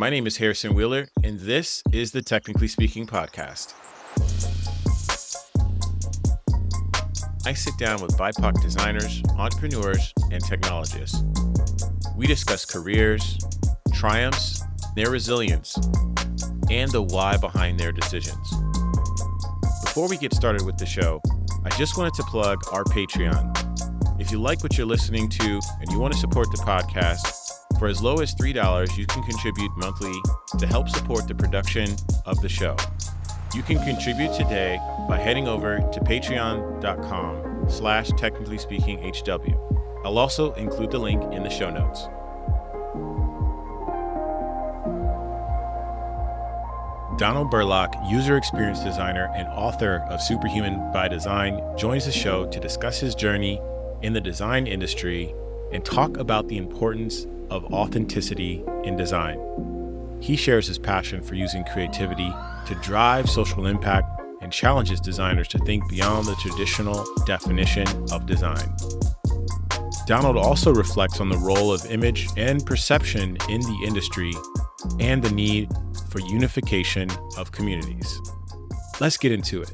My name is Harrison Wheeler, and this is the Technically Speaking podcast. I sit down with BIPOC designers, entrepreneurs, and technologists. We discuss careers, triumphs, their resilience, and the why behind their decisions. Before we get started with the show, I just wanted to plug our Patreon. If you like what you're listening to and you want to support the podcast, for as low as $3, you can contribute monthly to help support the production of the show. You can contribute today by heading over to patreon.com slash technically speaking HW. I'll also include the link in the show notes. Donald Burlock, user experience designer and author of Superhuman by Design, joins the show to discuss his journey in the design industry and talk about the importance of authenticity in design. He shares his passion for using creativity to drive social impact and challenges designers to think beyond the traditional definition of design. Donald also reflects on the role of image and perception in the industry and the need for unification of communities. Let's get into it.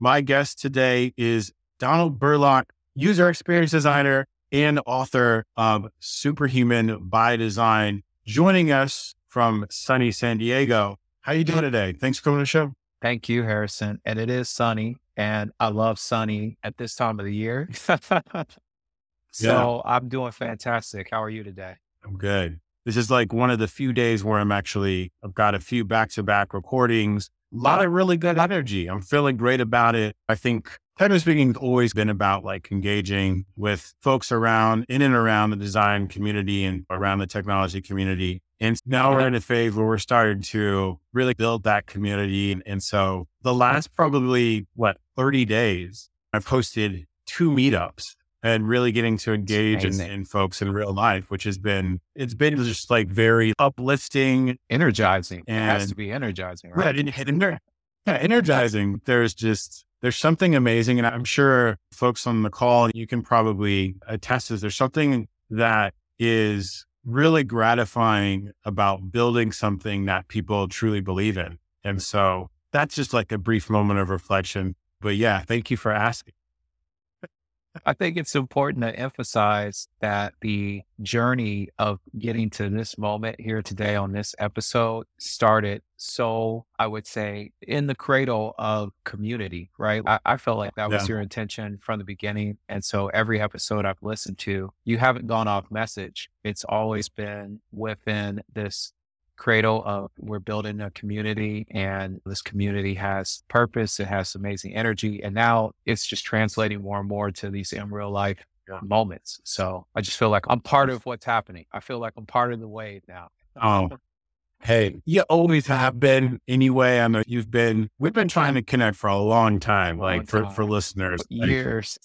My guest today is Donald Burlock, user experience designer and author of Superhuman by Design, joining us from sunny San Diego. How you doing today? Thanks for coming to the show. Thank you, Harrison. And it is sunny, and I love sunny at this time of the year. so yeah. I'm doing fantastic. How are you today? I'm good. This is like one of the few days where I'm actually, I've got a few back to back recordings, a lot of really good energy. I'm feeling great about it. I think Technically speaking, has always been about like engaging with folks around in and around the design community and around the technology community. And now we're in a phase where we're starting to really build that community. And so the last probably what 30 days, I've hosted two meetups and really getting to engage in, in, folks in real life, which has been, it's been just like very uplifting, energizing. And, it has to be energizing, right? Yeah, yeah, energizing. There's just, there's something amazing. And I'm sure folks on the call, you can probably attest to there's something that is really gratifying about building something that people truly believe in. And so that's just like a brief moment of reflection. But yeah, thank you for asking. I think it's important to emphasize that the journey of getting to this moment here today on this episode started so, I would say, in the cradle of community, right? I, I felt like that was yeah. your intention from the beginning. And so, every episode I've listened to, you haven't gone off message. It's always been within this cradle of we're building a community and this community has purpose it has amazing energy and now it's just translating more and more to these in real life yeah. moments. So i just feel like i'm part of what's happening. I feel like i'm part of the wave now. Oh hey you always have been anyway. I know you've been we've been trying to connect for a long time long like time. for for listeners years.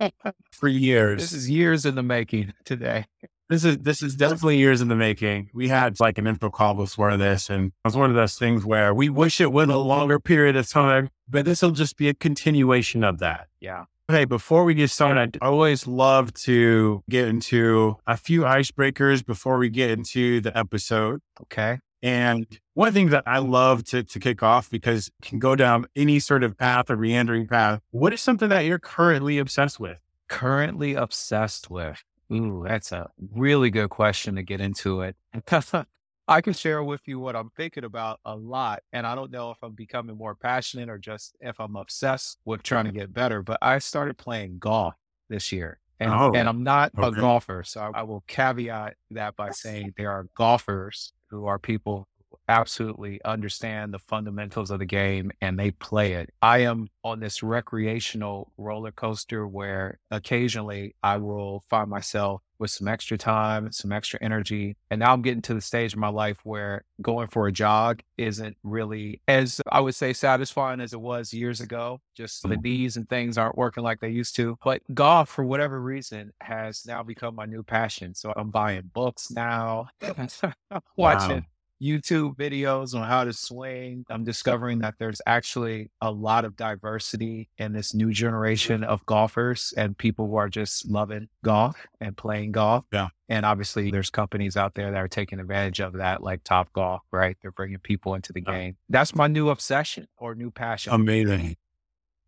for years. This is years in the making today this is this is definitely years in the making. We had like an intro call before this, and it was one of those things where we wish it went a longer period of time, but this will just be a continuation of that. Yeah. Okay, before we get started, I always love to get into a few icebreakers before we get into the episode. Okay. And one thing that I love to, to kick off because it can go down any sort of path or meandering path. What is something that you're currently obsessed with? Currently obsessed with. Ooh, that's a really good question to get into it. I can share with you what I'm thinking about a lot. And I don't know if I'm becoming more passionate or just if I'm obsessed with trying to get better. But I started playing golf this year. And, oh, and I'm not okay. a golfer. So I, I will caveat that by saying there are golfers who are people absolutely understand the fundamentals of the game and they play it. I am on this recreational roller coaster where occasionally I will find myself with some extra time, some extra energy. And now I'm getting to the stage of my life where going for a jog isn't really as I would say satisfying as it was years ago. Just the mm-hmm. knees and things aren't working like they used to. But golf, for whatever reason, has now become my new passion. So I'm buying books now, watching. Wow YouTube videos on how to swing. I'm discovering that there's actually a lot of diversity in this new generation of golfers and people who are just loving golf and playing golf. Yeah. And obviously, there's companies out there that are taking advantage of that, like Top Golf, right? They're bringing people into the Yeah. game. That's my new obsession or new passion. Amazing.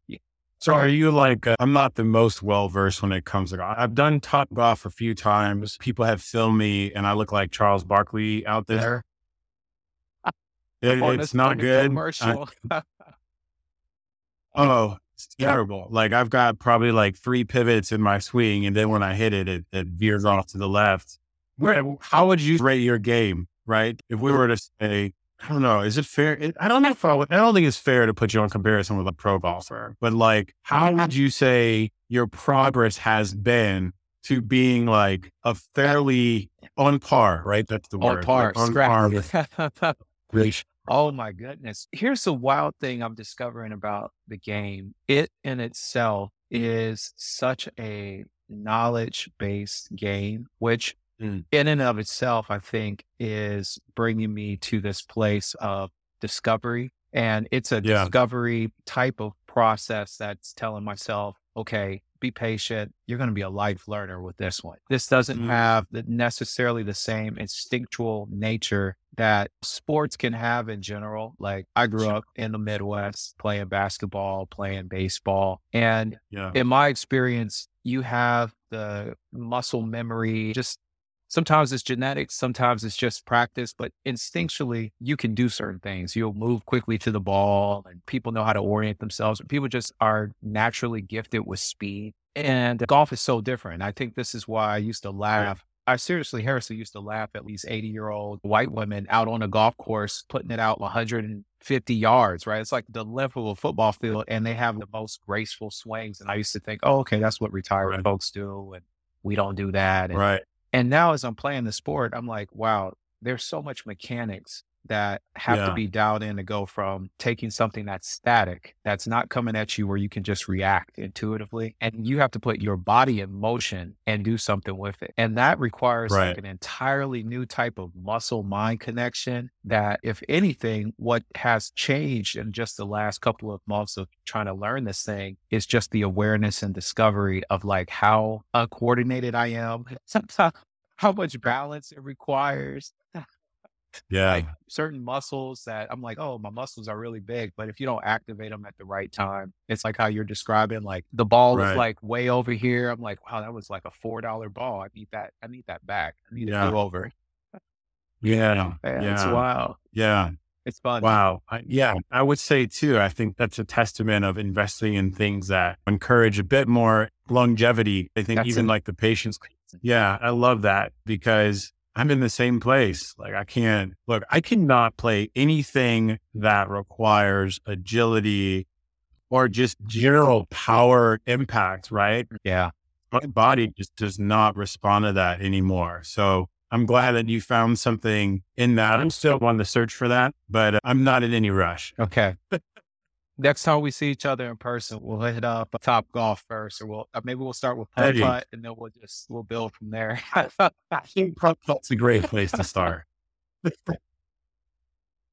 Yeah. So are you like, uh, I'm not the most well versed when it comes to golf. I've done top golf a few times. People have filmed me and I look like Charles Barkley out there. It- it's not good. I- oh, it's terrible. Like I've got probably like three pivots in my swing. And then when I hit it, it, it veers off to the left. Where, how would you rate your game? Right. If we were to say, I don't know. Is it fair? It, I don't know if I, would- I don't think it's fair to put you in comparison with a pro golfer, but like, how would you say your progress has been to being like a fairly on par, right? That's the on word. par, like, on par with. Oh my goodness. Here's the wild thing I'm discovering about the game. It in itself is such a knowledge based game, which Mm. in and of itself, I think is bringing me to this place of discovery. And it's a Yeah. discovery type of process that's telling myself, okay, be patient. You're going to be a life learner with this one. This doesn't Mm. have the, necessarily the same instinctual nature that sports can have in general. Like I grew up in the Midwest playing basketball, playing baseball. And Yeah. in my experience, you have the muscle memory, just sometimes it's genetics, sometimes it's just practice, but instinctually you can do certain things. You'll move quickly to the ball and people know how to orient themselves. People just are naturally gifted with speed. And golf is so different. I think this is why I used to laugh. I seriously, Harrison used to laugh at these 80 year old white women out on a golf course, putting it out 150 yards, right? It's like the length of a football field, and they have the most graceful swings. And I used to think, oh, okay, that's what retired Right. folks do. And we don't do that. And, Right. And now as I'm playing the sport, I'm like, wow, there's so much mechanics that have Yeah. to be dialed in to go from taking something that's static, that's not coming at you where you can just react intuitively, and you have to put your body in motion and do something with it. And that requires Right. like an entirely new type of muscle mind connection that, if anything, what has changed in just the last couple of months of trying to learn this thing is just the awareness and discovery of like how uncoordinated I am, how much balance it requires Yeah. like certain muscles that I'm like, oh, my muscles are really big, but if you don't activate them at the right time, it's like how you're describing, like the ball Right. is like way over here. I'm like, wow, that was like a four dollar ball. I need that. I need that back. I need Yeah. to go over. yeah. Yeah, it's wild. Yeah. It's fun. Wow. I, yeah, I would say too. I think that's a testament of investing in things that encourage a bit more longevity. I think That's even it. like the patience. Yeah, I love that because I'm in the same place. Like I can't look, I cannot play anything that requires agility or just general power impact, right? Yeah. my body just does not respond to that anymore. So I'm glad that you found something in that. I'm still on the search for that, but I'm not in any rush. Okay. Next time we see each other in person, we'll hit up Top Golf first, or we'll uh, maybe we'll start with putt putt, and then we'll just we'll build from there. That's a great place to start.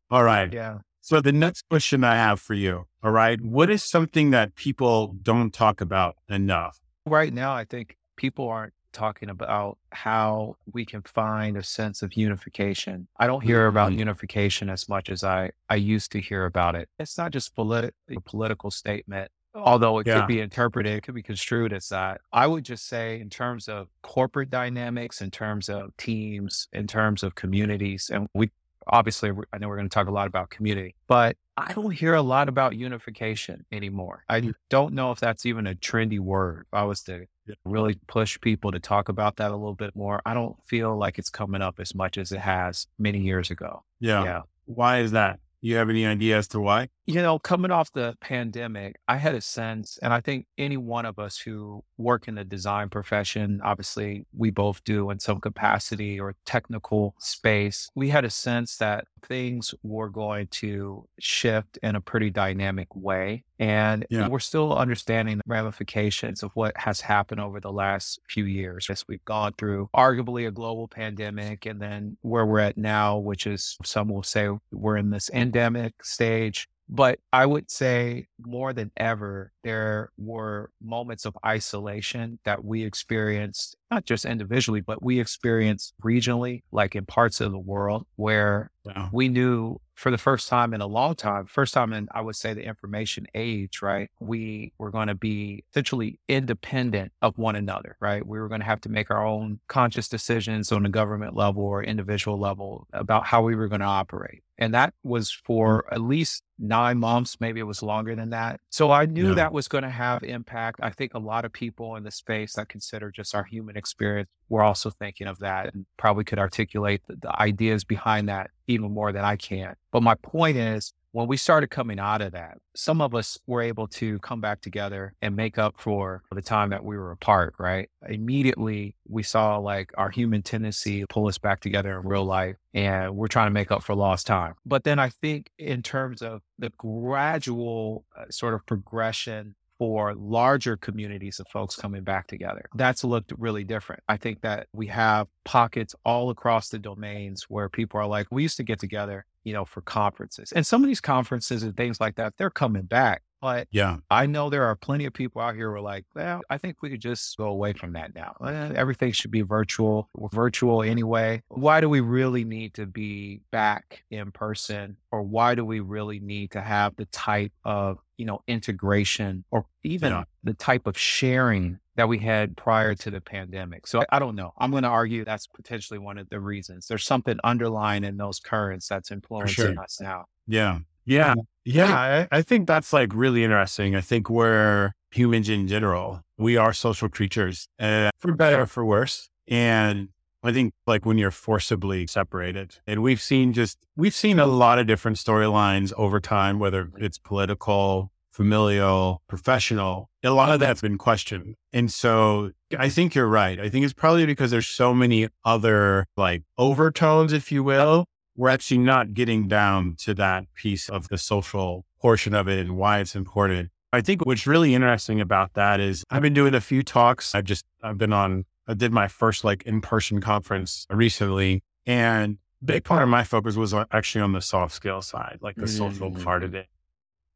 all right. yeah. So the next question I have for you, all right, what is something that people don't talk about enough? right now, I think people aren't talking about how we can find a sense of unification. I don't hear about Mhm. unification as much as I, I used to hear about it. It's not just politi- a political statement, although it Yeah. could be interpreted, it could be construed as that. I would just say, in terms of corporate dynamics, in terms of teams, in terms of communities, and we obviously, I know we're going to talk a lot about community, but I don't hear a lot about unification anymore. I mm. don't know if that's even a trendy word. If I was to really push people to talk about that a little bit more, I don't feel like it's coming up as much as it has many years ago. Yeah. yeah. Why is that? You have any idea as to why? You know, coming off the pandemic, I had a sense, and I think any one of us who work in the design profession, obviously we both do in some capacity or technical space, we had a sense that things were going to shift in a pretty dynamic way. And yeah. we're still understanding the ramifications of what has happened over the last few years as we've gone through arguably a global pandemic and then where we're at now, which is some will say we're in this endemic stage. But I would say more than ever, there were moments of isolation that we experienced, not just individually, but we experienced regionally, like in parts of the world where wow. we knew for the first time in a long time, first time in, I would say, the information age, right? We were going to be essentially independent of one another, right? We were going to have to make our own conscious decisions on a government level or individual level about how we were going to operate. And that was for mm. at least nine months. Maybe it was longer than that. So I knew yeah. that was going to have impact. I think a lot of people in the space that consider just our human experience were also thinking of that and probably could articulate the, the ideas behind that even more than I can. But my point is, when we started coming out of that, some of us were able to come back together and make up for the time that we were apart, right? Immediately, we saw like our human tendency pull us back together in real life, and we're trying to make up for lost time. But then I think, in terms of the gradual uh, sort of progression for larger communities of folks coming back together. That's looked really different. I think that we have pockets all across the domains where people are like, we used to get together, you know, for conferences. And some of these conferences and things like that, they're coming back. But yeah, I know there are plenty of people out here who are like, well, I think we could just go away from that now. Eh, everything should be virtual. We're virtual anyway. Why do we really need to be back in person? Or why do we really need to have the type of, you know, integration or even yeah. the type of sharing that we had prior to the pandemic. So I don't know. I'm going to argue that's potentially one of the reasons. There's something underlying in those currents that's influencing sure. us now. Yeah. Yeah. Yeah. I, I think that's like really interesting. I think we're humans in general. We are social creatures, uh, for better or for worse. And I think like when you're forcibly separated, and we've seen just, we've seen a lot of different storylines over time, whether it's political, familial, professional, a lot of that's been questioned. And so I think you're right. I think it's probably because there's so many other like overtones, if you will, we're actually not getting down to that piece of the social portion of it and why it's important. I think what's really interesting about that is I've been doing a few talks. I've just, I've been on, I did my first like in person conference recently. And big part of my focus was actually on the soft skill side, like the social mm. part of it,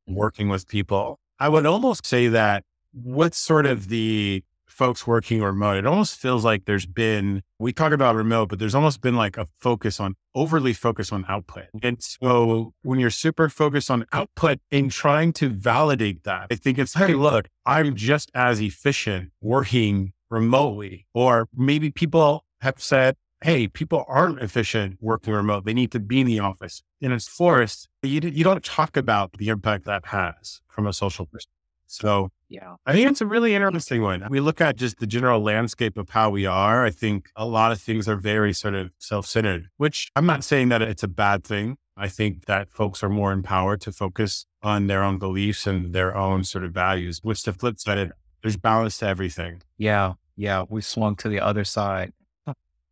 working with people. I would almost say that what's sort of the folks working remote, it almost feels like there's been, we talk about remote, but there's almost been like a focus on overly focused on output. And so when you're super focused on output and trying to validate that, I think it's, hey, look, I'm just as efficient working remotely. Or maybe people have said, hey, people aren't efficient working remote. They need to be in the office. And it's forced. You, you don't talk about the impact that has from a social perspective. So yeah, I think it's a really interesting one. We look at just the general landscape of how we are. I think a lot of things are very sort of self centered, which I'm not saying that it's a bad thing. I think that folks are more empowered to focus on their own beliefs and their own sort of values, which the flip side, there's balance to everything. Yeah. Yeah. We swung to the other side.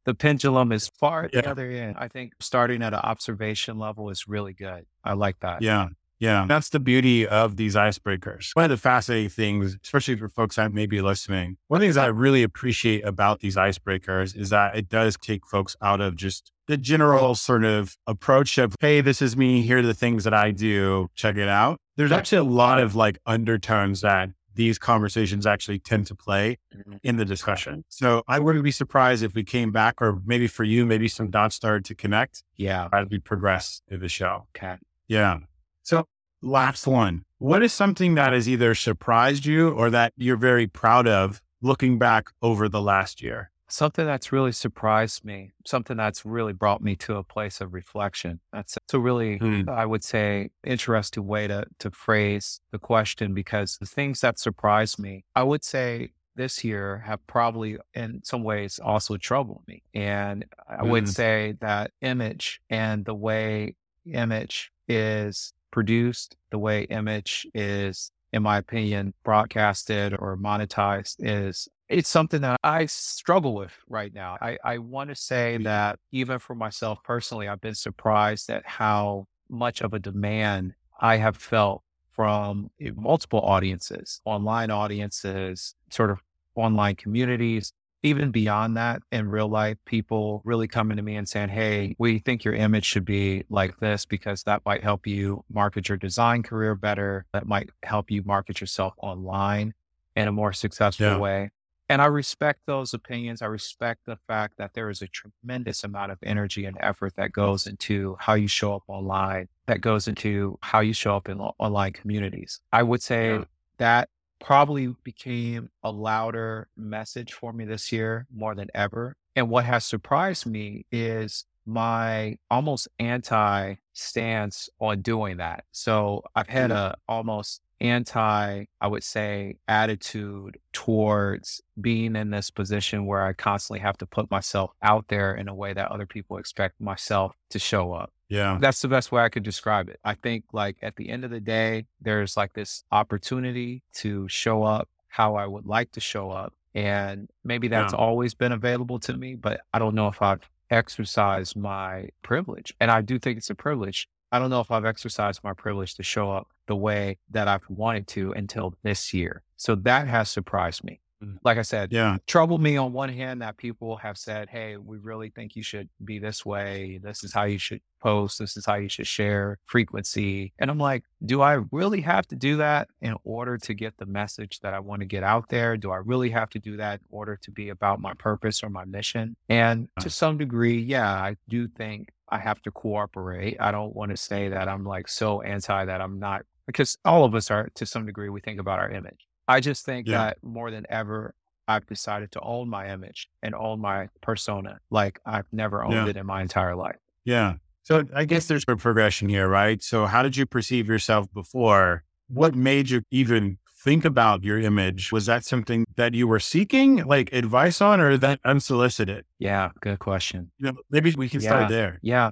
The pendulum is far at yeah. the other end. I think starting at an observation level is really good. I like that. Yeah. Yeah, that's the beauty of these icebreakers. One of the fascinating things, especially for folks that may be listening, one of the things I really appreciate about these icebreakers is that it does take folks out of just the general sort of approach of, hey, this is me. Here are the things that I do. Check it out. There's actually a lot of like undertones that these conversations actually tend to play mm-hmm. in the discussion. So I wouldn't be surprised if we came back, or maybe for you, maybe some dots started to connect. Yeah. As we progress through the show. Okay. Yeah. So last one. What is something that has either surprised you or that you're very proud of looking back over the last year? Something that's really surprised me, something that's really brought me to a place of reflection. That's a really, hmm. I would say, interesting way to, to phrase the question because the things that surprised me, I would say this year have probably in some ways also troubled me. And I would hmm. say that image and the way image is produced, the way image is, in my opinion, broadcasted or monetized is it's something that I struggle with right now. I, I want to say that even for myself personally, I've been surprised at how much of a demand I have felt from eh, multiple audiences, online audiences, sort of online communities, even beyond that in real life, people really coming to me and saying, Hey, we think your image should be like this because that might help you market your design career better. That might help you market yourself online in a more successful Yeah. way. And I respect those opinions. I respect the fact that there is a tremendous amount of energy and effort that goes into how you show up online, that goes into how you show up in online communities. I would say Yeah. that probably became a louder message for me this year more than ever. And what has surprised me is my almost anti stance on doing that. So I've had Mhm. a almost anti, I would say, attitude towards being in this position where I constantly have to put myself out there in a way that other people expect myself to show up. Yeah. That's the best way I could describe it. I think like at the end of the day, there's like this opportunity to show up how I would like to show up. And maybe that's Yeah. always been available to me, but I don't know if I've exercised my privilege. And I do think it's a privilege. I don't know if I've exercised my privilege to show up the way that I've wanted to until this year. So that has surprised me. Mm. Like I said, Yeah. troubled me on one hand that people have said, Hey, we really think you should be this way. This is how you should post. This is how you should share frequency. And I'm like, do I really have to do that in order to get the message that I want to get out there? Do I really have to do that in order to be about my purpose or my mission? And to some degree, yeah, I do think I have to cooperate. I don't want to say that I'm like so anti that I'm not, because all of us are to some degree, we think about our image. I just think Yeah. that more than ever, I've decided to own my image and own my persona like I've never owned Yeah. it in my entire life. Yeah. So I guess there's a progression here, right? So how did you perceive yourself before? What made you even think about your image? Was that something that you were seeking like advice on or that unsolicited? Yeah, good question. You know, maybe we can Yeah. start there. Yeah.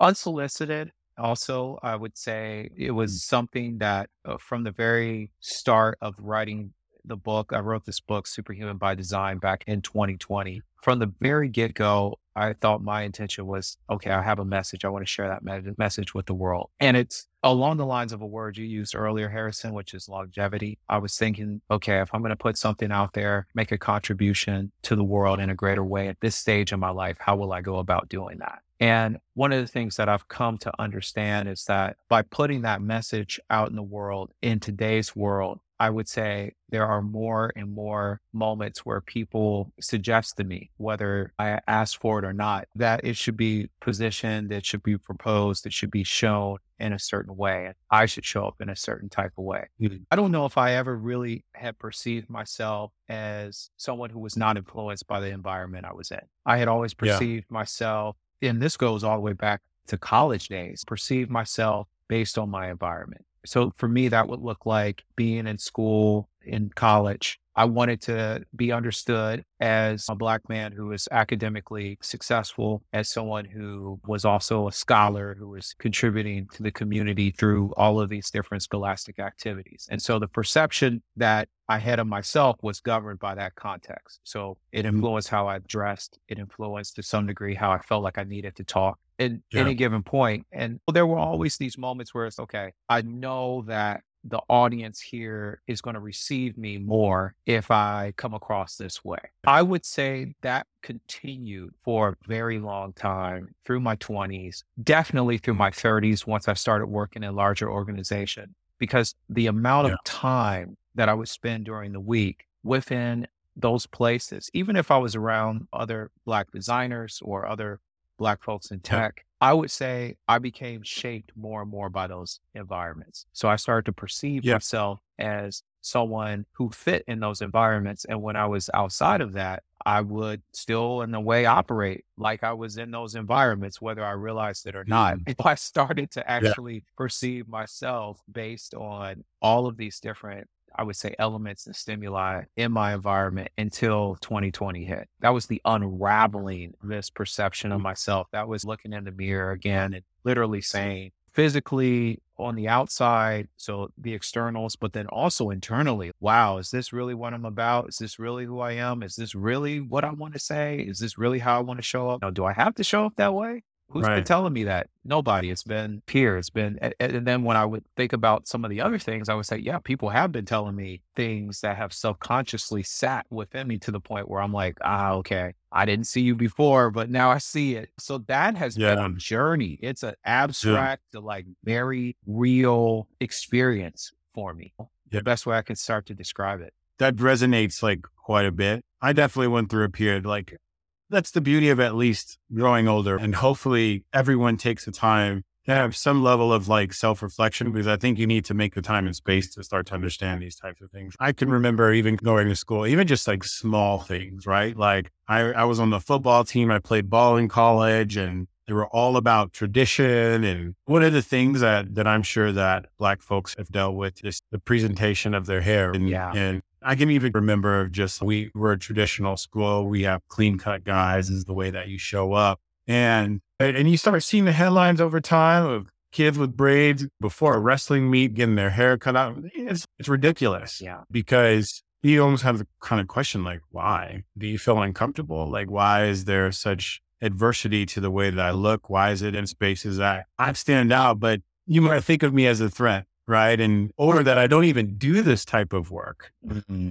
Unsolicited. Also, I would say it Mm. was something that uh, from the very start of writing the book, I wrote this book, Superhuman by Design, back in 2020. From the very get go, I thought my intention was okay, I have a message. I want to share that me- message with the world. And it's along the lines of a word you used earlier, Harrison, which is longevity. I was thinking, okay, if I'm going to put something out there, make a contribution to the world in a greater way at this stage in my life, how will I go about doing that? And one of the things that I've come to understand is that by putting that message out in the world, in today's world, I would say there are more and more moments where people suggest to me, whether I ask for it or not, that it should be positioned, it should be proposed, it should be shown in a certain way. And I should show up in a certain type of way. Mhm. I don't know if I ever really had perceived myself as someone who was not influenced by the environment I was in. I had always Yeah. perceived myself, and this goes all the way back to college days, perceived myself based on my environment. So for me, that would look like being in school, in college. I wanted to be understood as a Black man who was academically successful, as someone who was also a scholar who was contributing to the community through all of these different scholastic activities. And so the perception that I had of myself was governed by that context. So it Mhm. influenced how I dressed, it influenced to some degree how I felt like I needed to talk at Yeah. any given point. And there were always these moments where it's okay, I know that the audience here is going to receive me more if I come across this way. I would say that continued for a very long time through my 20s, definitely through my 30s once I started working in a larger organization, because the amount Yeah. of time that I would spend during the week within those places, even if I was around other Black designers or other Black folks in tech, I would say I became shaped more and more by those environments. So I started to perceive Yeah. myself as someone who fit in those environments. And when I was outside of that, I would still, in a way, operate like I was in those environments, whether I realized it or not. Mhm. I started to actually perceive myself based on all of these different I would say elements and stimuli in my environment until 2020 hit. That was the unraveling this perception of mm. myself. That was looking in the mirror again and literally saying physically on the outside, so the externals, but then also internally, wow, is this really what I'm about? Is this really who I am? Is this really what I want to say? Is this really how I want to show up? Now, do I have to show up that way? Who's right. been telling me that? Nobody. It's been peers. It's been, and, and, then when I would think about some of the other things, I would say, yeah, people have been telling me things that have subconsciously sat within me to the point where I'm like, ah, okay, I didn't see you before, but now I see it. So that has yeah. been a journey. It's an abstract, yeah. like very real experience for me. Yeah. The best way I can start to describe it. That resonates like quite a bit. I definitely went through a period like that's the beauty of at least growing older. And hopefully everyone takes the time to have some level of like self reflection because I think you need to make the time and space to start to understand these types of things. I can remember even going to school, even just like small things, right? Like I, I was on the football team, I played ball in college and they were all about tradition. And one of the things that, that I'm sure that Black folks have dealt with is the presentation of their hair. And, yeah. and I can even remember just we were a traditional school. We have clean cut guys is the way that you show up. And and you start seeing the headlines over time of kids with braids before a wrestling meet getting their hair cut out. It's it's ridiculous. Yeah. Because you almost have the kind of question like, why? Do you feel uncomfortable? Like why is there such adversity to the way that I look? Why is it in spaces that I stand out, but you might think of me as a threat? Right? And or that I don't even do this type of work. Mm-hmm.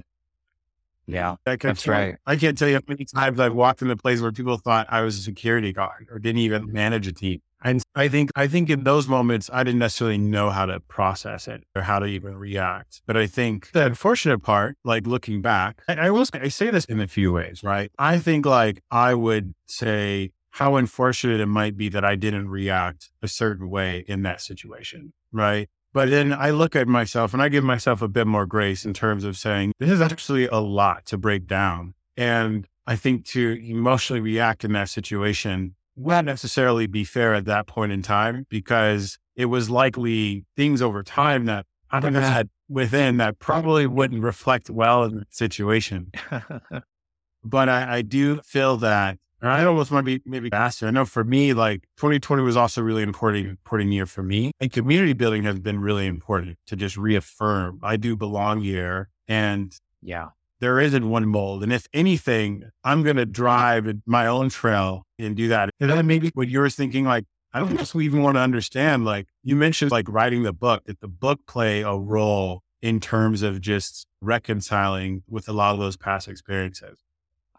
Yeah, I that's right. I can't tell you how many times I've walked in a place where people thought I was a security guard or didn't even manage a team. And I think I think in those moments I didn't necessarily know how to process it or how to even react. But I think the unfortunate part, like looking back, I, I will I say this in a few ways, right? I think like I would say how unfortunate it might be that I didn't react a certain way in that situation, right? But then I look at myself and I give myself a bit more grace in terms of saying, this is actually a lot to break down. And I think to emotionally react in that situation would not necessarily be fair at that point in time because it was likely things over time that I had within that probably wouldn't reflect well in the situation. but I, I do feel that I almost want to be maybe faster. I know for me, like 2020 was also really important, important year for me. And community building has been really important to just reaffirm I do belong here. And yeah, there isn't one mold. And if anything, I'm going to drive my own trail and do that. And then maybe what you're thinking, like, I don't know we even want to understand, like you mentioned, like writing the book, did the book play a role in terms of just reconciling with a lot of those past experiences?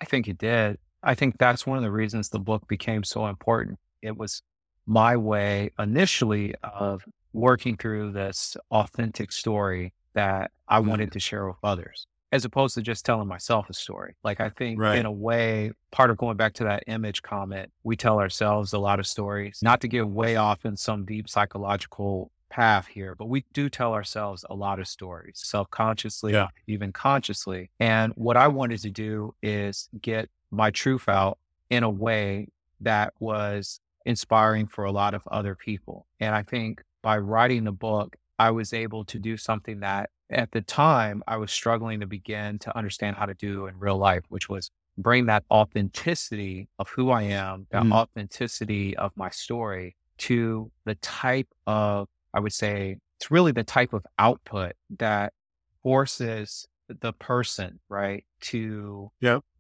I think it did. I think that's one of the reasons the book became so important. It was my way initially of working through this authentic story that I mm-hmm. wanted to share with others, as opposed to just telling myself a story. Like, I think right. in a way, part of going back to that image comment, we tell ourselves a lot of stories, not to get way off in some deep psychological path here, but we do tell ourselves a lot of stories, self consciously, yeah. even consciously. And what I wanted to do is get my truth out in a way that was inspiring for a lot of other people. And I think by writing the book, I was able to do something that at the time I was struggling to begin to understand how to do in real life, which was bring that authenticity of who I am, that mm. authenticity of my story to the type of, I would say, it's really the type of output that forces the person, right, to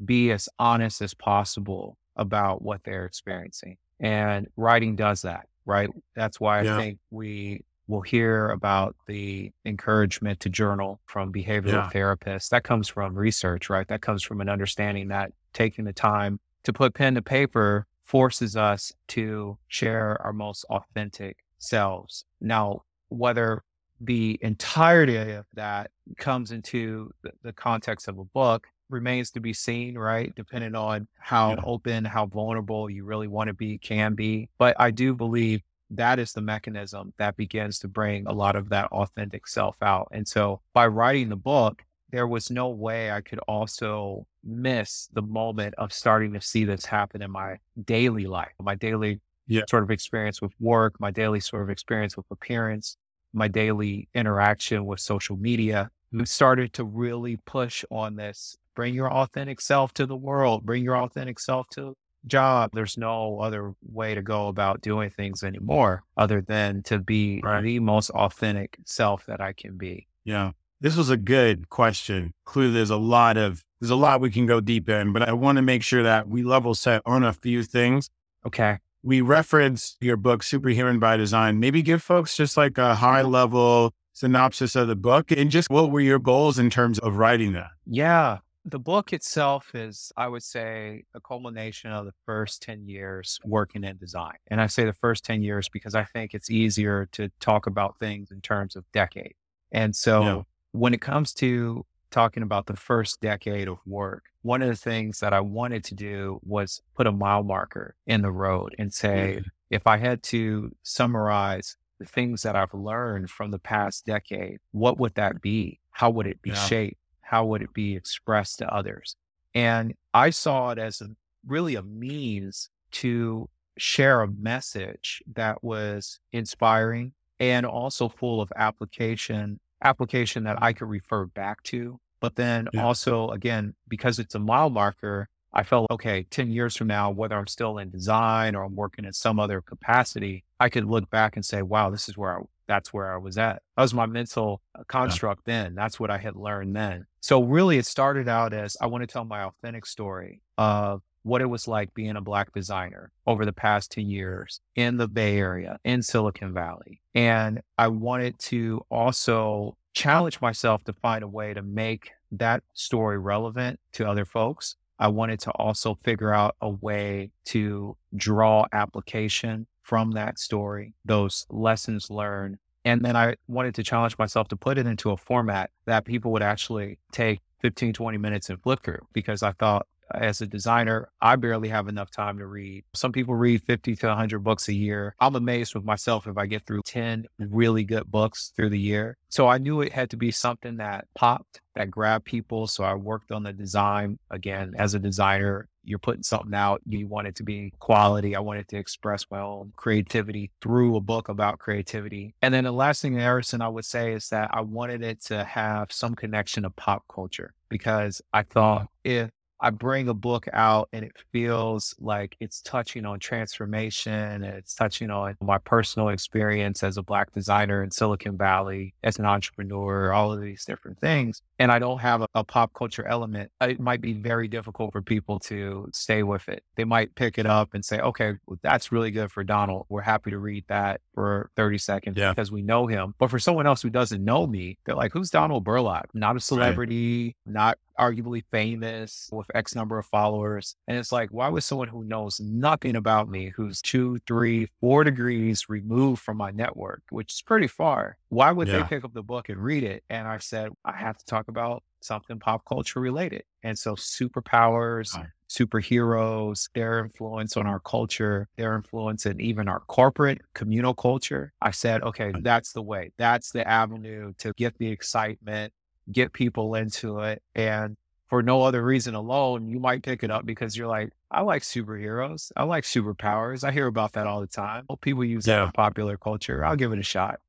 be as honest as possible about what they're experiencing. And writing does that, right? That's why I yeah. think we will hear about the encouragement to journal from behavioral yeah. therapists. That comes from research, right? That comes from an understanding that taking the time to put pen to paper forces us to share our most authentic selves. Now, whether the entirety of that comes into the, context of a book remains to be seen, right? Depending on how yeah. open, how vulnerable you really want to be, can be. But I do believe that is the mechanism that begins to bring a lot of that authentic self out. And so by writing the book, there was no way I could also miss the moment of starting to see this happen in my daily life, my daily yeah. sort of experience with work, my daily sort of experience with appearance, my daily interaction with social media, we started to really push on this bring your authentic self to the world, bring your authentic self to job. There's no other way to go about doing things anymore other than to be right. the most authentic self that I can be. Yeah. This was a good question. Clearly there's a lot of there's a lot we can go deep in, but I want to make sure that we level set on a few things. Okay. We reference your book, Superhuman by Design. Maybe give folks just like a high mm-hmm. level synopsis of the book and just what were your goals in terms of writing that? Yeah. The book itself is, I would say, a culmination of the first 10 years working in design. And I say the first 10 years because I think it's easier to talk about things in terms of decade. And so yeah. when it comes to talking about the first decade of work, one of the things that I wanted to do was put a mile marker in the road and say, mm-hmm. if I had to summarize the things that I've learned from the past decade, what would that be? How would it be yeah. shaped? How would it be expressed to others? And I saw it as a, really a means to share a message that was inspiring and also full of application application that I could refer back to but then yeah. also, again, because it's a mile marker, I felt, okay, 10 years from now, whether I'm still in design or I'm working in some other capacity, I could look back and say, wow, this is where I, that's where I was at. That was my mental uh, construct yeah. then. That's what I had learned then. So really it started out as I want to tell my authentic story of what it was like being a black designer over the past 10 years in the Bay Area, in Silicon Valley. And I wanted to also challenge myself to find a way to make that story relevant to other folks. I wanted to also figure out a way to draw application from that story, those lessons learned. And then I wanted to challenge myself to put it into a format that people would actually take 15, 20 minutes and flip through because I thought as a designer, I barely have enough time to read. Some people read 50 to 100 books a year. I'm amazed with myself if I get through 10 really good books through the year. So I knew it had to be something that popped, that grabbed people. So I worked on the design. Again, as a designer, you're putting something out, you want it to be quality. I wanted to express my own creativity through a book about creativity. And then the last thing, Harrison, I would say is that I wanted it to have some connection to pop culture because I thought if I bring a book out and it feels like it's touching on transformation. It's touching on my personal experience as a Black designer in Silicon Valley, as an entrepreneur, all of these different things. And I don't have a, a pop culture element. Uh, it might be very difficult for people to stay with it. They might pick it up and say, okay, well, that's really good for Donald. We're happy to read that for 30 seconds yeah. because we know him. But for someone else who doesn't know me, they're like, who's Donald Burlock? Not a celebrity, right. not arguably famous with X number of followers. And it's like, why would someone who knows nothing about me, who's two, three, four degrees removed from my network, which is pretty far, why would yeah. they pick up the book and read it? And I said, I have to talk about something pop culture related. And so superpowers, superheroes, their influence on our culture, their influence in even our corporate communal culture. I said, okay, that's the way. That's the avenue to get the excitement, get people into it. And for no other reason alone, you might pick it up because you're like, I like superheroes. I like superpowers. I hear about that all the time. Well, people use yeah. it in popular culture. I'll give it a shot.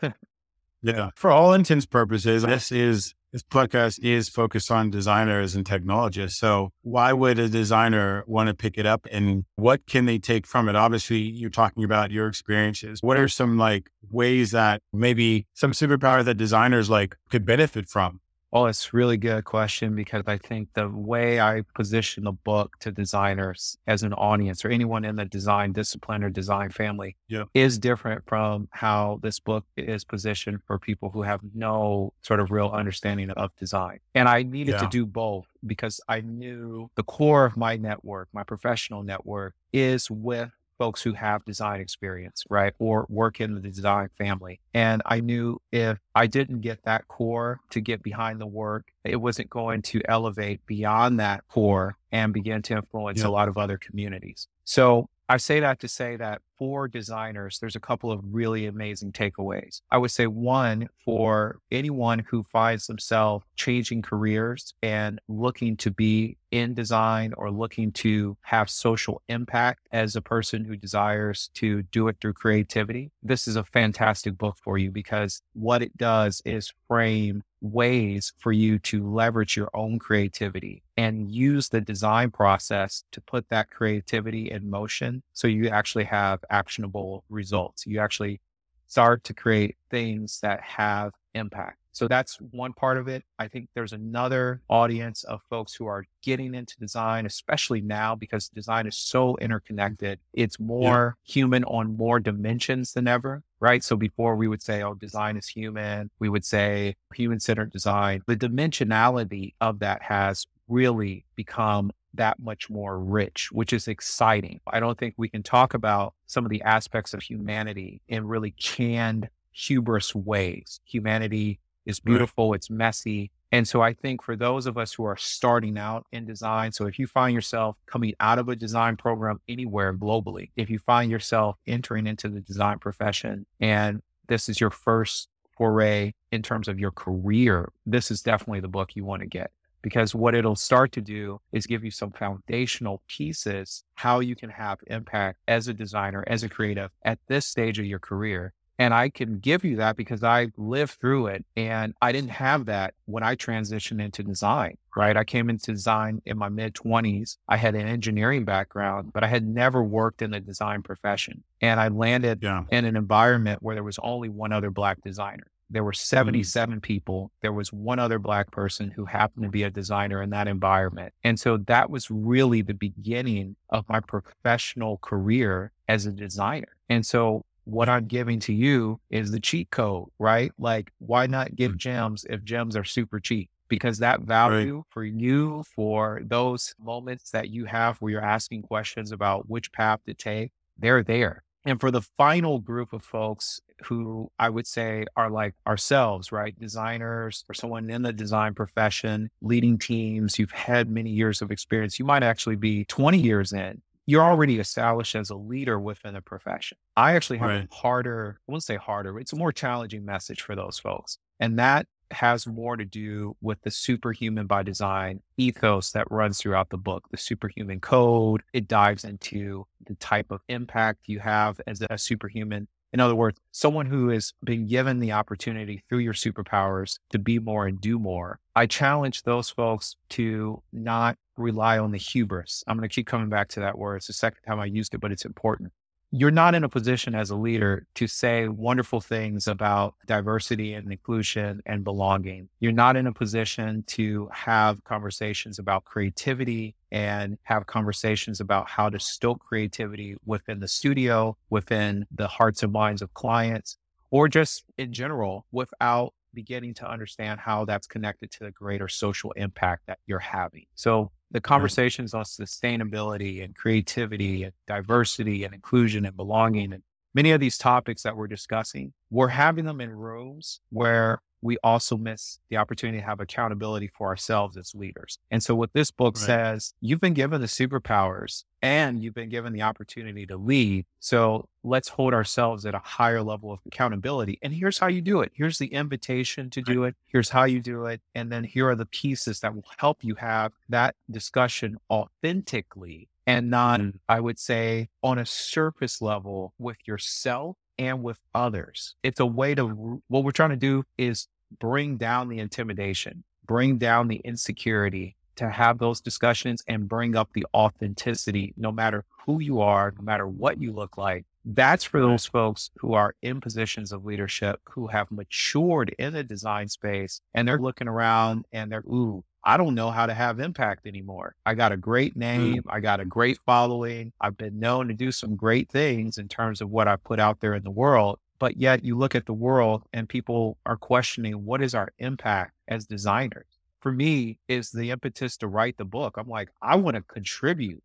yeah. For all intents purposes, this is this podcast is focused on designers and technologists. So why would a designer want to pick it up and what can they take from it? Obviously, you're talking about your experiences. What are some like ways that maybe some superpower that designers like could benefit from? Well, it's a really good question because I think the way I position the book to designers as an audience or anyone in the design discipline or design family yeah. is different from how this book is positioned for people who have no sort of real understanding of design. And I needed yeah. to do both because I knew the core of my network, my professional network, is with folks who have design experience, right? Or work in the design family. And I knew if I didn't get that core to get behind the work, it wasn't going to elevate beyond that core and begin to influence yeah. a lot of other communities. So I say that to say that for designers, there's a couple of really amazing takeaways. I would say one for anyone who finds themselves changing careers and looking to be in design or looking to have social impact as a person who desires to do it through creativity. This is a fantastic book for you because what it does is frame ways for you to leverage your own creativity and use the design process to put that creativity in motion so you actually have actionable results. You actually start to create things that have impact. So that's one part of it. I think there's another audience of folks who are getting into design, especially now because design is so mm. interconnected. It's more yeah. human on more dimensions than ever right? So before we would say, oh, design is human, we would say human centered design. The dimensionality of that has really become that much more rich, which is exciting. I don't think we can talk about some of the aspects of humanity in really canned, hubris ways. Humanity is beautiful, right. it's messy. And so I think for those of us who are starting out in design, so if you find yourself coming out of a design program anywhere globally, if you find yourself entering into the design profession and this is your first foray in terms of your career, this is definitely the book you want to get because what it'll start to do is give you some foundational pieces how you can have impact as a designer, as a creative at this stage of your career. And I can give you that because I lived through it and I didn't have that when I transitioned into design, right? I came into design in my mid 20s. I had an engineering background, but I had never worked in the design profession. And I landed yeah. in an environment where there was only one other Black designer. There were mm. 77 mm. people. There was one other Black person who happened to be a designer in that environment. And so that was really the beginning of my professional career as a designer. And so what I'm giving to you is the cheat code, right? Like, why not give mm. gems if gems are super cheap? Because that value right. for you, for those moments that you have where you're asking questions about which path to take, they're there. And for the final group of folks who I would say are like ourselves, right? Designers or someone in the design profession, leading teams, you've had many years of experience. You might actually be 20 years in. You're already established as a leader within the profession. I actually have right. a harder, I won't say harder, it's a more challenging message for those folks. And that has more to do with the superhuman by design ethos that runs throughout the book, the superhuman code. It dives into the type of impact you have as a superhuman. In other words, someone who has been given the opportunity through your superpowers to be more and do more. I challenge those folks to not rely on the hubris. I'm going to keep coming back to that word. It's the second time I used it, but it's important you're not in a position as a leader to say wonderful things about diversity and inclusion and belonging. You're not in a position to have conversations about creativity and have conversations about how to stoke creativity within the studio, within the hearts and minds of clients, or just in general without beginning to understand how that's connected to the greater social impact that you're having. So the conversations on sustainability and creativity and diversity and inclusion and belonging and many of these topics that we're discussing, we're having them in rooms where we also miss the opportunity to have accountability for ourselves as leaders. And so, what this book right. says, you've been given the superpowers and you've been given the opportunity to lead. So, let's hold ourselves at a higher level of accountability. And here's how you do it. Here's the invitation to do it. Here's how you do it. And then here are the pieces that will help you have that discussion authentically and not, mm. I would say, on a surface level with yourself and with others. It's a way to, what we're trying to do is bring down the intimidation, bring down the insecurity to have those discussions and bring up the authenticity, no matter who you are, no matter what you look like. That's for those folks who are in positions of leadership, who have matured in the design space and they're looking around and they're, ooh, I don't know how to have impact anymore. I got a great mm. name. I got a great following. I've been known to do some great things in terms of what I put out there in the world. But yet you look at the world and people are questioning what is our impact as designers? For me, is the impetus to write the book. I'm like, I want to contribute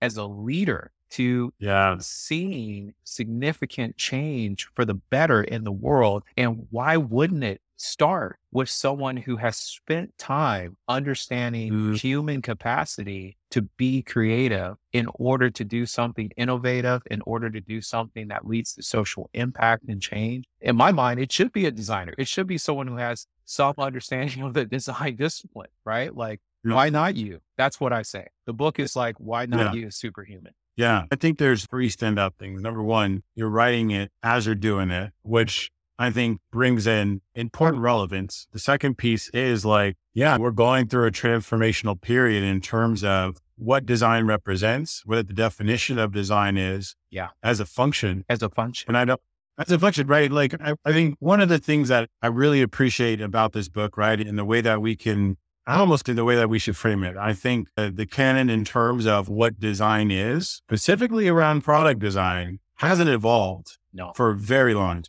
as a leader to yeah. seeing significant change for the better in the world. And why wouldn't it start with someone who has spent time understanding mm. human capacity to be creative in order to do something innovative, in order to do something that leads to social impact and change. In my mind, it should be a designer. It should be someone who has some understanding of the design discipline, right? Like, yeah. why not you? That's what I say. The book is like, why not yeah. you, superhuman? Yeah, I think there's three standout things. Number one, you're writing it as you're doing it, which I think brings in important relevance. The second piece is like, yeah, we're going through a transformational period in terms of what design represents, what the definition of design is. Yeah. As a function. As a function. And I don't That's inflection, right? Like, I, I think one of the things that I really appreciate about this book, right, in the way that we can, almost in the way that we should frame it, I think uh, the canon in terms of what design is, specifically around product design, hasn't evolved No. for very long.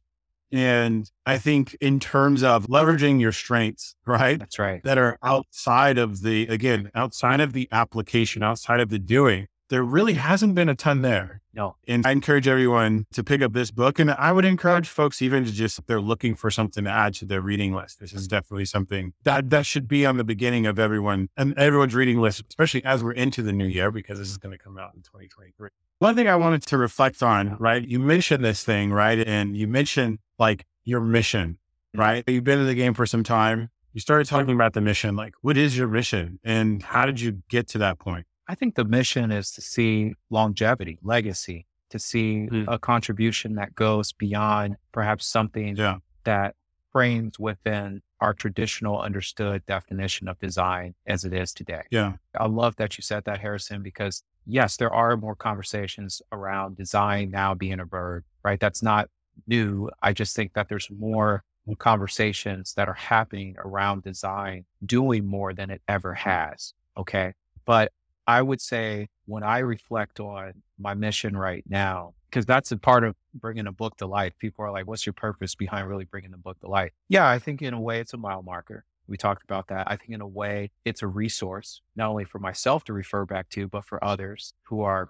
And I think in terms of leveraging your strengths, right, That's right. that are outside of the, again, outside of the application, outside of the doing, there really hasn't been a ton there. No. And I encourage everyone to pick up this book. And I would encourage folks even to just, if they're looking for something to add to their reading list, this is definitely something that, that should be on the beginning of everyone and everyone's reading list, especially as we're into the new year, because this is going to come out in 2023. One thing I wanted to reflect on, right? You mentioned this thing, right? And you mentioned like your mission, mm-hmm. right? You've been in the game for some time. You started talking about the mission. Like, what is your mission and how did you get to that point? I think the mission is to see longevity, legacy, to see Mm. a contribution that goes beyond perhaps something Yeah. that frames within our traditional understood definition of design as it is today. Yeah. I love that you said that, Harrison, because yes, there are more conversations around design now being a verb, right? That's not new. I just think that there's more conversations that are happening around design doing more than it ever has. Okay. But I would say when I reflect on my mission right now, because that's a part of bringing a book to life, people are like, what's your purpose behind really bringing the book to life? Yeah, I think in a way it's a mile marker. We talked about that. I think in a way it's a resource, not only for myself to refer back to, but for others who are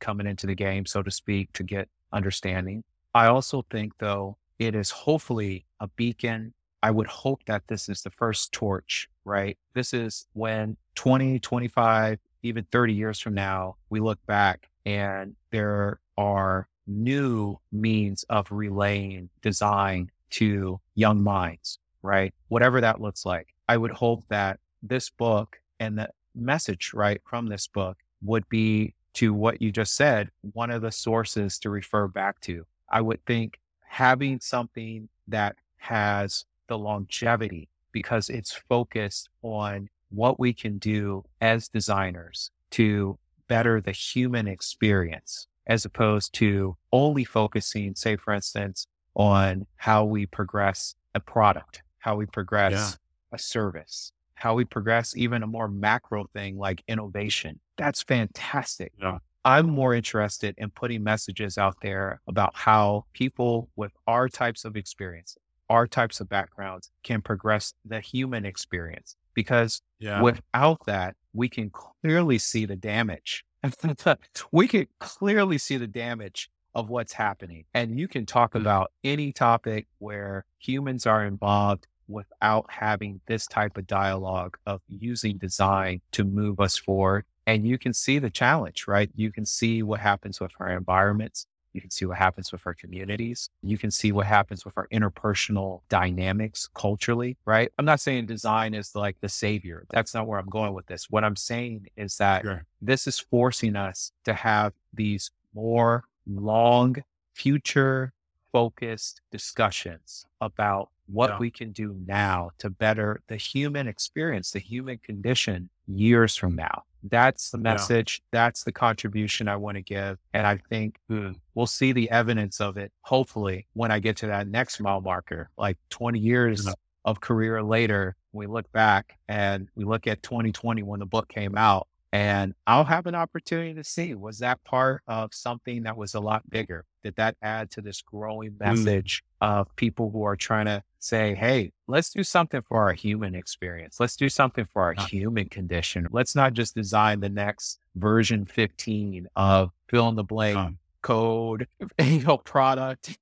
coming into the game, so to speak, to get understanding. I also think though, it is hopefully a beacon. I would hope that this is the first torch, right? This is when 20, 25, even 30 years from now, we look back and there are new means of relaying design to young minds, right? Whatever that looks like. I would hope that this book and the message, right, from this book would be to what you just said, one of the sources to refer back to. I would think having something that has the longevity because it's focused on what we can do as designers to better the human experience as opposed to only focusing, say, for instance, on how we progress a product, how we progress Yeah. a service, how we progress even a more macro thing like innovation. That's fantastic. Yeah. I'm more interested in putting messages out there about how people with our types of experience, our types of backgrounds can progress the human experience. Because Yeah. without that, we can clearly see the damage. we can clearly see the damage of what's happening. And you can talk Mm. about any topic where humans are involved without having this type of dialogue of using design to move us forward. And you can see the challenge, right? You can see what happens with our environments. You can see what happens with our communities. You can see what happens with our interpersonal dynamics culturally, right? I'm not saying design is like the savior. That's not where I'm going with this. What I'm saying is that Sure. this is forcing us to have these more long, future focused discussions about what Yeah. we can do now to better the human experience, the human condition years from now. That's the Yeah. message. That's the contribution I want to give. And I think Mm. we'll see the evidence of it, hopefully, when I get to that next mile marker, like 20 years Yeah. of career later, we look back and we look at 2020 when the book came out. And I'll have an opportunity to see was that part of something that was a lot bigger? Did that add to this growing message of people who are trying to say, hey, let's do something for our human experience. Let's do something for our human condition. Let's not just design the next version 15 of fill in the blank Yeah. code, you know, product.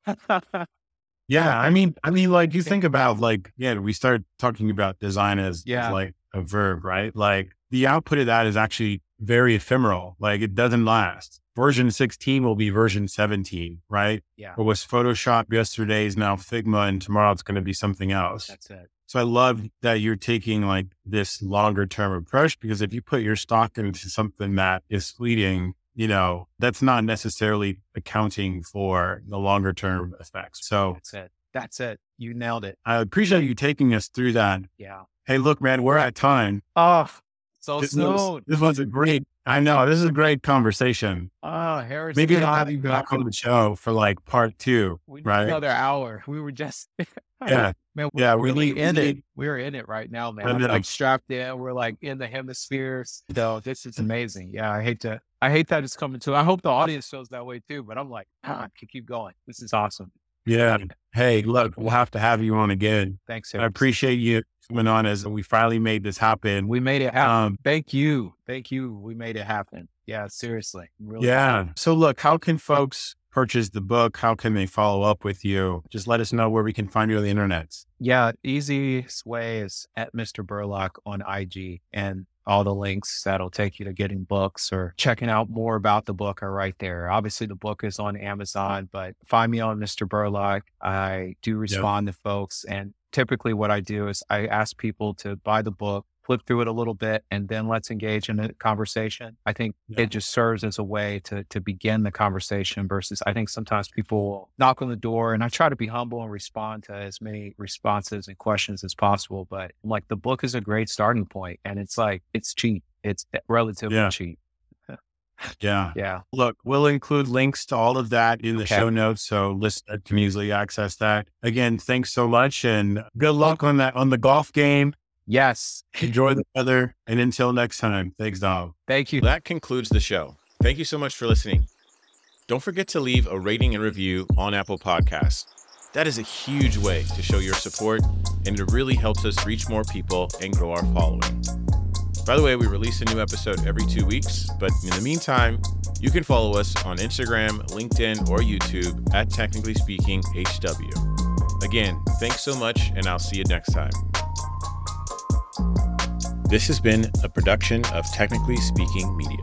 Yeah, I mean, I mean, like you think about like, yeah, we start talking about design as, as like a verb, right? Like the output of that is actually very ephemeral. Like it doesn't last. Version 16 will be version 17, right? yeah, What was Photoshop yesterday is now Figma and tomorrow it's going to be something else. that's it. So I love that you're taking like this longer term approach because if you put your stock into something that is fleeting, you know, that's not necessarily accounting for the longer term effects. So That's it. That's it. You nailed it. I appreciate you taking us through that. Yeah. Hey, look, man, we're at time. Oh, so This soon. was, this was a great, I know this is a great conversation. Oh, Harris. Maybe I'll have you back on the show for like part two, we right? another hour. We were just Yeah, man, yeah, we're we really need- in we it. We're in it right now, man. I'm know. like strapped in. We're like in the hemispheres. So this is amazing. Yeah, I hate to I hate that it's coming to. I hope the audience feels that way too. But I'm like, ah, I can keep going. This is awesome. Yeah. Hey, look, we'll have to have you on again. Thanks, I appreciate you coming on as we finally made this happen. We made it happen. Um, Thank you. Thank you. We made it happen. Yeah, seriously. Really. yeah. So, look, how can folks purchase the book? How can they follow up with you? Just let us know where we can find you on the internet. Yeah. Easiest way is at Mr. Burlock on IG and all the links that'll take you to getting books or checking out more about the book are right there. Obviously the book is on Amazon, but find me on Mr. Burlock. I do respond to folks and typically what I do is I ask people to buy the book, flip through it a little bit, and then let's engage in a conversation. I think Yeah. it just serves as a way to to begin the conversation versus I think sometimes people will knock on the door and I try to be humble and respond to as many responses and questions as possible. But I'm like the book is a great starting point and it's like it's cheap. It's eh, relatively Yeah. cheap. Yeah. Yeah. Look, we'll include links to all of that in the Okay. show notes so listeners can easily access that. Again, thanks so much and good luck on that on the golf game. Yes. Enjoy the weather. And until next time, thanks, Don. Thank you. That concludes the show. Thank you so much for listening. Don't forget to leave a rating and review on Apple Podcasts. That is a huge way to show your support, and it really helps us reach more people and grow our following. By the way, we release a new episode every two weeks, but in the meantime, you can follow us on Instagram, LinkedIn, or YouTube at Technically Speaking HW. Again, thanks so much, and I'll see you next time. This has been a production of Technically Speaking Media.